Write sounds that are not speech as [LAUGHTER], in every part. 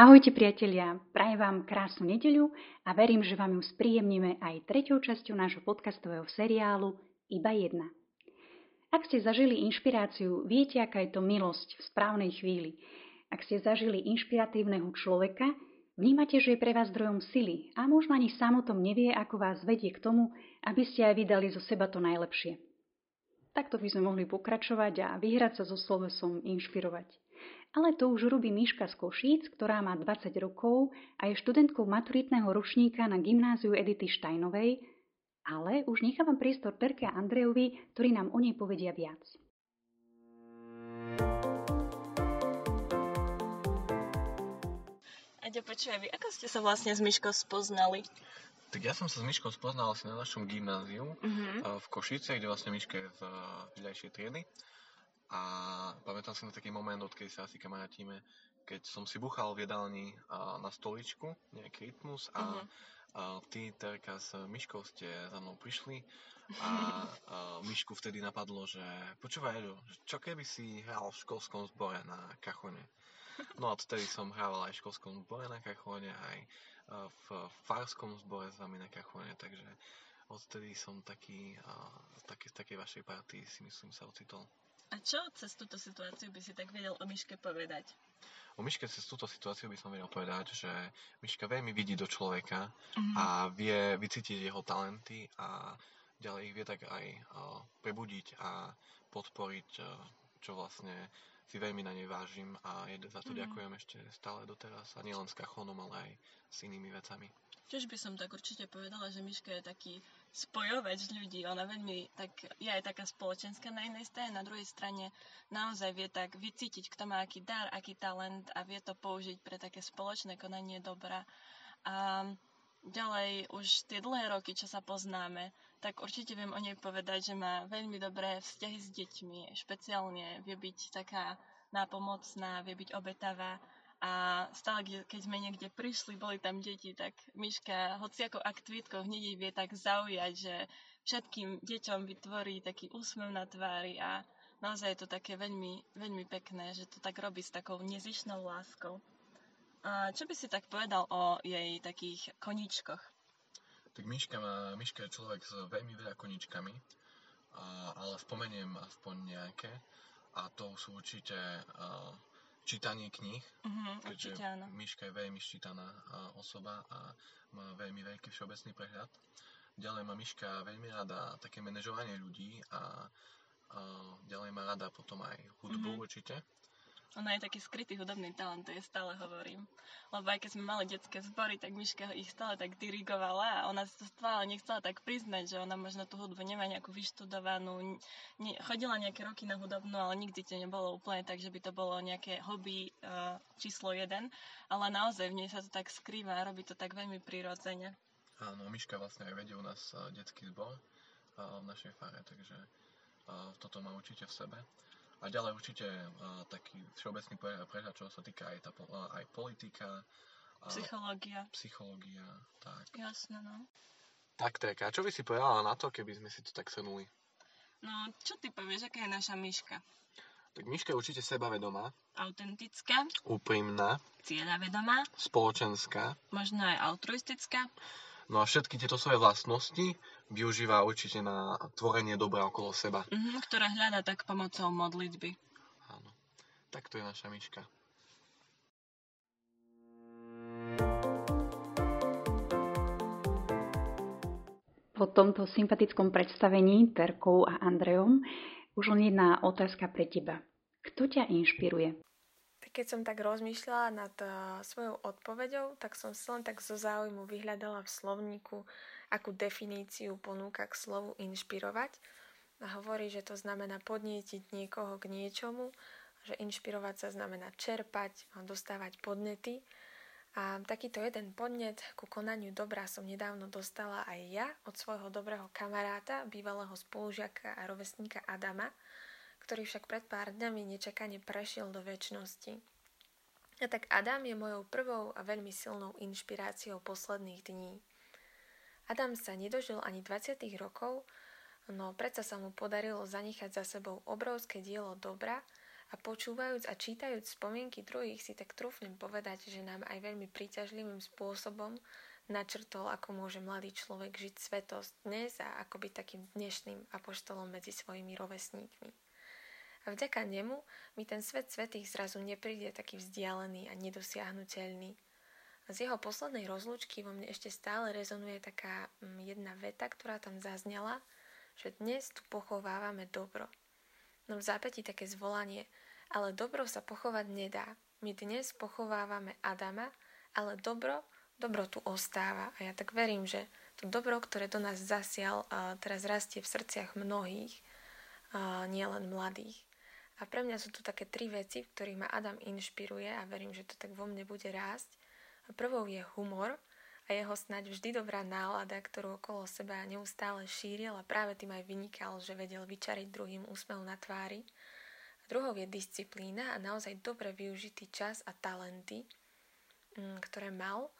Ahojte priatelia, prajem vám krásnu nedeľu a verím, že vám ju spríjemníme aj treťou časťou nášho podcastového seriálu Iba jedna. Ak ste zažili inšpiráciu, viete, aká je to milosť v správnej chvíli. Ak ste zažili inšpiratívneho človeka, vnímate, že je pre vás zdrojom sily a možno ani sám o tom nevie, ako vás vedie k tomu, aby ste aj vydali zo seba to najlepšie. Takto by sme mohli pokračovať a vyhrať sa so slovesom inšpirovať. Ale to už robí Miška z Košíc, ktorá má 20 rokov a je študentkou maturitného ročníka na gymnáziu Edity Štajnovej, ale už nechávam priestor Terke a Andrejovi, ktorí nám o nej povedia viac. Aďo, počuj, vy ako ste sa vlastne s Myškou spoznali? Tak ja som sa s Myškou spoznal asi na našom gymnáziu uh-huh. v Košice, kde vlastne Myška je z vedľajšej triedy. A pamätám si na taký moment, odkedy sa asi kamarátime, keď som si buchal v jedálni na stoličku, nejaký rytmus a, uh-huh. a ty, Terka, s Myškou ste za mnou prišli a, [LAUGHS] a Myšku vtedy napadlo, že počúvaj, Edo, čo keby si hral v školskom zbore na kachone? No a vtedy som hrával aj v školskom zbore na kachone, aj v farskom zbore s vami na kachone, takže odtedy som taký, v takej, takej vašej partii si myslím sa ocitol. A čo cez túto situáciu by si tak vedel o Myške povedať? O Myške cez túto situáciu by som vedel povedať, že Myška veľmi vidí do človeka mm-hmm. a vie vycítiť jeho talenty a ďalej ich vie tak aj uh, prebudiť a podporiť, uh, čo vlastne si veľmi na nej vážim a za to mm-hmm. ďakujem ešte stále doteraz a nielen s kachonom, ale aj s inými vecami. Tiež by som tak určite povedala, že Miška je taký spojovač ľudí. Ona veľmi tak, je aj taká spoločenská na jednej strane, na druhej strane naozaj vie tak vycítiť, kto má aký dar, aký talent a vie to použiť pre také spoločné konanie dobra. A ďalej už tie dlhé roky, čo sa poznáme, tak určite viem o nej povedať, že má veľmi dobré vzťahy s deťmi. Špeciálne vie byť taká nápomocná, vie byť obetavá a stále, keď sme niekde prišli, boli tam deti, tak Miška hociakou aktivitkou hneď vie tak zaujať, že všetkým deťom vytvorí taký úsmev na tvári a naozaj je to také veľmi, veľmi pekné, že to tak robí s takou nezišnou láskou. A čo by si tak povedal o jej takých koničkoch? Tak Miška, má, Miška je človek s veľmi veľa koničkami, a, ale spomeniem aspoň nejaké. A to sú určite a, čítanie kníh, uh-huh, keďže Myška je veľmi ščítaná osoba a má veľmi veľký všeobecný prehľad. Ďalej má Myška veľmi rada také manažovanie ľudí a, a ďalej má rada potom aj hudbu uh-huh. určite. Ona je taký skrytý hudobný talent, to je stále hovorím. Lebo aj keď sme mali detské zbory, tak Miška ich stále tak dirigovala a ona to stále nechcela tak priznať, že ona možno tú hudbu nemá nejakú vyštudovanú, ne, chodila nejaké roky na hudobnú, ale nikdy to nebolo úplne tak, že by to bolo nejaké hobby uh, číslo jeden, ale naozaj v nej sa to tak skrýva a robí to tak veľmi prirodzene. Áno, Miška vlastne aj vedie u nás uh, detský zbor uh, v našej fare, takže uh, toto má určite v sebe. A ďalej určite uh, taký všeobecný prehľad, čo sa týka aj, tá, uh, aj politika. Psychológia. Psychológia, tak. Jasné, no. Tak, tak, a čo by si povedala na to, keby sme si to tak shrnuli? No, čo ty povieš, aká je naša myška? Tak myška je určite sebavedomá. Autentická. Úprimná. Cieľavedomá. Spoločenská. Možno aj altruistická. No a všetky tieto svoje vlastnosti využíva určite na tvorenie dobra okolo seba. Mm-hmm, ktorá hľada tak pomocou modlitby. Áno. Tak to je naša myška. Po tomto sympatickom predstavení Terkou a Andrejom už len jedna otázka pre teba. Kto ťa inšpiruje? Keď som tak rozmýšľala nad uh, svojou odpoveďou, tak som si len tak zo záujmu vyhľadala v slovníku, akú definíciu ponúka k slovu inšpirovať. A hovorí, že to znamená podnietiť niekoho k niečomu, že inšpirovať sa znamená čerpať dostávať podnety. A takýto jeden podnet ku konaniu dobra som nedávno dostala aj ja od svojho dobrého kamaráta, bývalého spolužiaka a rovesníka Adama, ktorý však pred pár dňami nečakane prešiel do väčšnosti. A tak Adam je mojou prvou a veľmi silnou inšpiráciou posledných dní. Adam sa nedožil ani 20 rokov, no predsa sa mu podarilo zanechať za sebou obrovské dielo dobra A počúvajúc a čítajúc spomienky druhých si tak trúfnem povedať, že nám aj veľmi príťažlivým spôsobom načrtol, ako môže mladý človek žiť svetosť dnes a ako byť takým dnešným apoštolom medzi svojimi rovesníkmi. A vďaka nemu mi ten svet svetých zrazu nepríde taký vzdialený a nedosiahnutelný. Z jeho poslednej rozlúčky vo mne ešte stále rezonuje taká mm, jedna veta, ktorá tam zaznela, že dnes tu pochovávame dobro. No v zápäti také zvolanie, ale dobro sa pochovať nedá. My dnes pochovávame Adama, ale dobro, dobro tu ostáva. A ja tak verím, že to dobro, ktoré do nás zasial, teraz rastie v srdciach mnohých, nielen mladých. A pre mňa sú tu také tri veci, v ktorých ma Adam inšpiruje a verím, že to tak vo mne bude rásť. A prvou je humor, a jeho snáď vždy dobrá nálada, ktorú okolo seba neustále šíril a práve tým aj vynikal, že vedel vyčariť druhým úsmev na tvári. A druhou je disciplína a naozaj dobre využitý čas a talenty, mm, ktoré mal.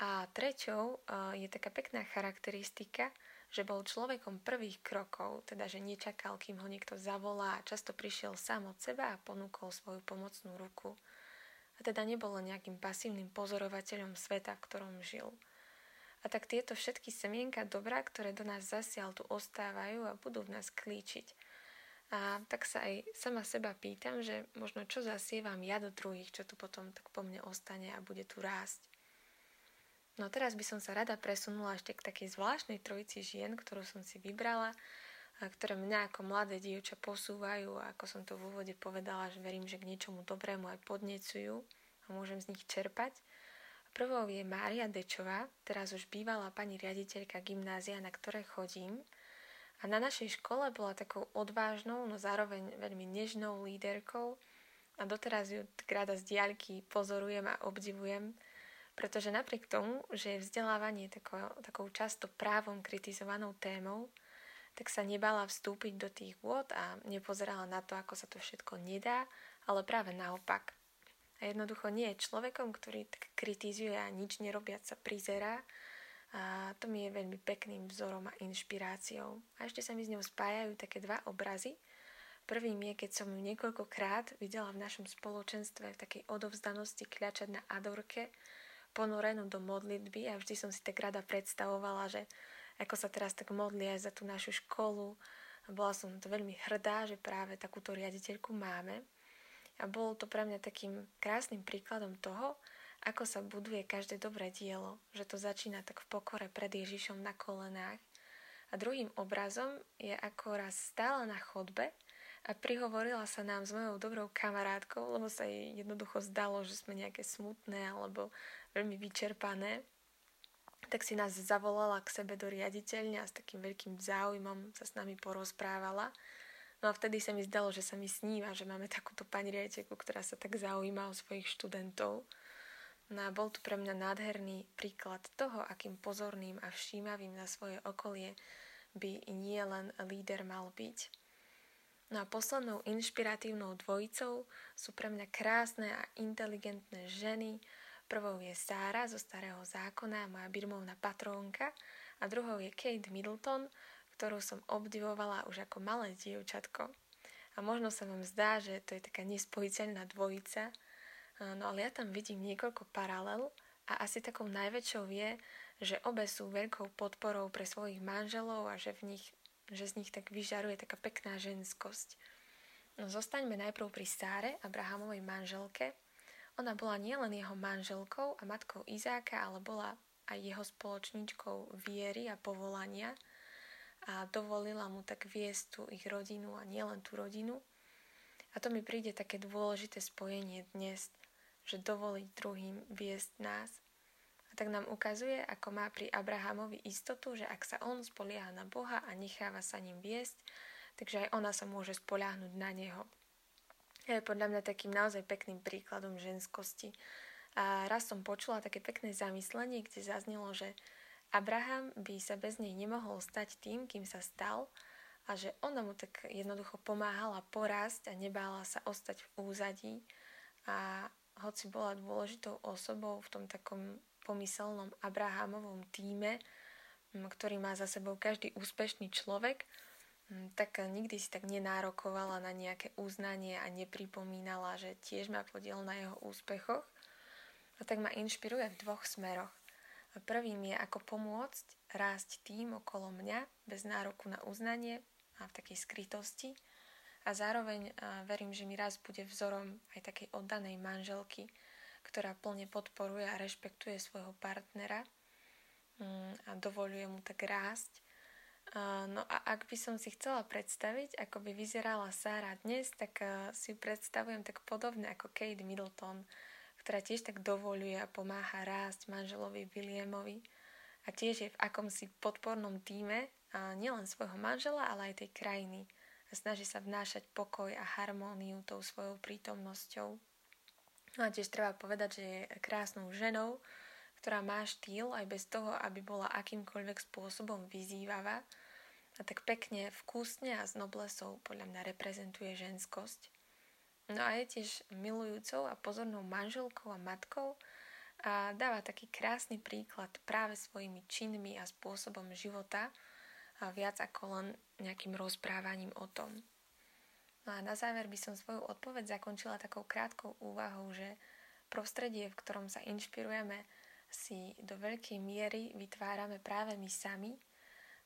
A treťou e, je taká pekná charakteristika, že bol človekom prvých krokov, teda že nečakal, kým ho niekto zavolá často prišiel sám od seba a ponúkol svoju pomocnú ruku. A teda nebolo nejakým pasívnym pozorovateľom sveta, v ktorom žil. A tak tieto všetky semienka dobrá, ktoré do nás zasial, tu ostávajú a budú v nás klíčiť. A tak sa aj sama seba pýtam, že možno čo zasievam ja do druhých, čo tu potom tak po mne ostane a bude tu rásť. No teraz by som sa rada presunula ešte k takej zvláštnej trojici žien, ktorú som si vybrala, a ktoré mňa ako mladé dievča posúvajú a ako som to v úvode povedala, že verím, že k niečomu dobrému aj podnecujú a môžem z nich čerpať. Prvou je Mária Dečová, teraz už bývalá pani riaditeľka gymnázia, na ktoré chodím. A na našej škole bola takou odvážnou, no zároveň veľmi nežnou líderkou a doteraz ju rada z diaľky pozorujem a obdivujem, pretože napriek tomu, že je vzdelávanie takou, takou často právom kritizovanou témou, tak sa nebala vstúpiť do tých vôd a nepozerala na to, ako sa to všetko nedá, ale práve naopak – a jednoducho nie je človekom, ktorý tak kritizuje a nič nerobiac sa prizerá. A to mi je veľmi pekným vzorom a inšpiráciou. A ešte sa mi s ňou spájajú také dva obrazy. Prvým je, keď som ju niekoľkokrát videla v našom spoločenstve v takej odovzdanosti kľačať na adorke, ponorenú do modlitby a vždy som si tak rada predstavovala, že ako sa teraz tak modli aj za tú našu školu. Bola som to veľmi hrdá, že práve takúto riaditeľku máme. A bolo to pre mňa takým krásnym príkladom toho, ako sa buduje každé dobré dielo, že to začína tak v pokore pred Ježišom na kolenách. A druhým obrazom je ako raz stála na chodbe a prihovorila sa nám s mojou dobrou kamarátkou, lebo sa jej jednoducho zdalo, že sme nejaké smutné alebo veľmi vyčerpané. Tak si nás zavolala k sebe do riaditeľne a s takým veľkým záujmom sa s nami porozprávala. No a vtedy sa mi zdalo, že sa mi sníva, že máme takúto pani riaditeľku, ktorá sa tak zaujíma o svojich študentov. No a bol tu pre mňa nádherný príklad toho, akým pozorným a všímavým na svoje okolie by nie len líder mal byť. No a poslednou inšpiratívnou dvojicou sú pre mňa krásne a inteligentné ženy. Prvou je Sára zo Starého zákona, moja birmovná patrónka, a druhou je Kate Middleton, ktorú som obdivovala už ako malé dievčatko. A možno sa vám zdá, že to je taká nespojiteľná dvojica, no ale ja tam vidím niekoľko paralel a asi takou najväčšou je, že obe sú veľkou podporou pre svojich manželov a že, v nich, že z nich tak vyžaruje taká pekná ženskosť. No zostaňme najprv pri Sáre, Abrahamovej manželke. Ona bola nielen jeho manželkou a matkou Izáka, ale bola aj jeho spoločníčkou viery a povolania – a dovolila mu tak viesť tú ich rodinu a nielen tú rodinu. A to mi príde také dôležité spojenie dnes, že dovoliť druhým viesť nás. Tak nám ukazuje, ako má pri Abrahamovi istotu, že ak sa on spolieha na Boha a necháva sa ním viesť, takže aj ona sa môže spoliahnuť na neho. Je podľa mňa takým naozaj pekným príkladom ženskosti. A raz som počula také pekné zamyslenie, kde zaznelo, že Abraham by sa bez nej nemohol stať tým, kým sa stal a že ona mu tak jednoducho pomáhala porásť a nebála sa ostať v úzadí a hoci bola dôležitou osobou v tom takom pomyselnom Abrahamovom týme, ktorý má za sebou každý úspešný človek, mm, tak nikdy si tak nenárokovala na nejaké uznanie a nepripomínala, že tiež má podiel na jeho úspechoch. A tak ma inšpiruje v dvoch smeroch. Prvým je, ako pomôcť rásť tým okolo mňa bez nároku na uznanie a v takej skrytosti. A zároveň verím, že mi raz bude vzorom aj takej oddanej manželky, ktorá plne podporuje a rešpektuje svojho partnera mm, a dovoluje mu tak rásť. No a ak by som si chcela predstaviť, ako by vyzerala Sára dnes, tak si ju predstavujem tak podobne ako Kate Middleton, ktorá tiež tak dovoluje a pomáha rásť manželovi Williamovi a tiež je v akomsi podpornom týme nielen svojho manžela, ale aj tej krajiny a snaží sa vnášať pokoj a harmóniu tou svojou prítomnosťou. No a tiež treba povedať, že je krásnou ženou, ktorá má štýl aj bez toho, aby bola akýmkoľvek spôsobom vyzývavá a tak pekne, vkusne a s noblesou podľa mňa reprezentuje ženskosť. No a je tiež milujúcou a pozornou manželkou a matkou a dáva taký krásny príklad práve svojimi činmi a spôsobom života a viac ako len nejakým rozprávaním o tom. No a na záver by som svoju odpoveď zakončila takou krátkou úvahou, že prostredie, v ktorom sa inšpirujeme, si do veľkej miery vytvárame práve my sami.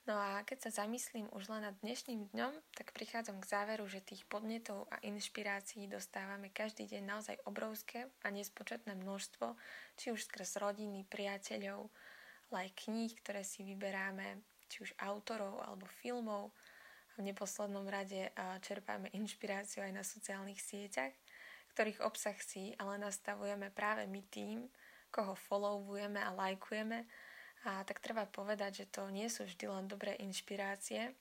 No a keď sa zamyslím už len nad dnešným dňom, tak prichádzam k záveru, že tých podnetov a inšpirácií dostávame každý deň naozaj obrovské a nespočetné množstvo, či už skrz rodiny, priateľov, ale aj kníh, ktoré si vyberáme, či už autorov alebo filmov, v neposlednom rade čerpáme inšpiráciu aj na sociálnych sieťach, ktorých obsah si ale nastavujeme práve my tým, koho followujeme a lajkujeme. A tak treba povedať, že to nie sú vždy len dobré inšpirácie.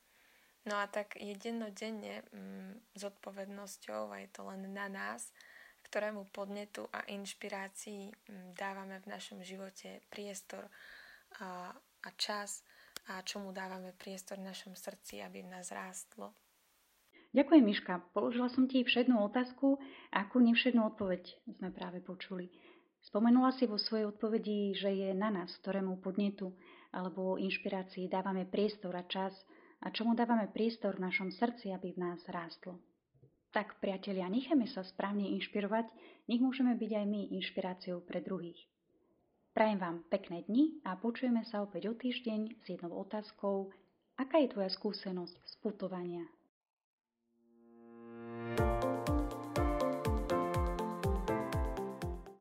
No a tak je dennodenne mm, zodpovednosťou, a je to len na nás, ktorému podnetu a inšpirácii mm, dávame v našom živote priestor a, a čas a čomu dávame priestor v našom srdci, aby v nás rástlo. Ďakujem, Miška. Položila som ti všednú otázku a akú nevšednú odpoveď sme práve počuli. Spomenula si vo svojej odpovedi, že je na nás, ktorému podnetu alebo inšpirácii dávame priestor a čas a čomu dávame priestor v našom srdci, aby v nás rástlo. Tak, priatelia, nechajme sa správne inšpirovať, nech môžeme byť aj my inšpiráciou pre druhých. Prajem vám pekné dni a počujeme sa opäť o týždeň s jednou otázkou, aká je tvoja skúsenosť z putovania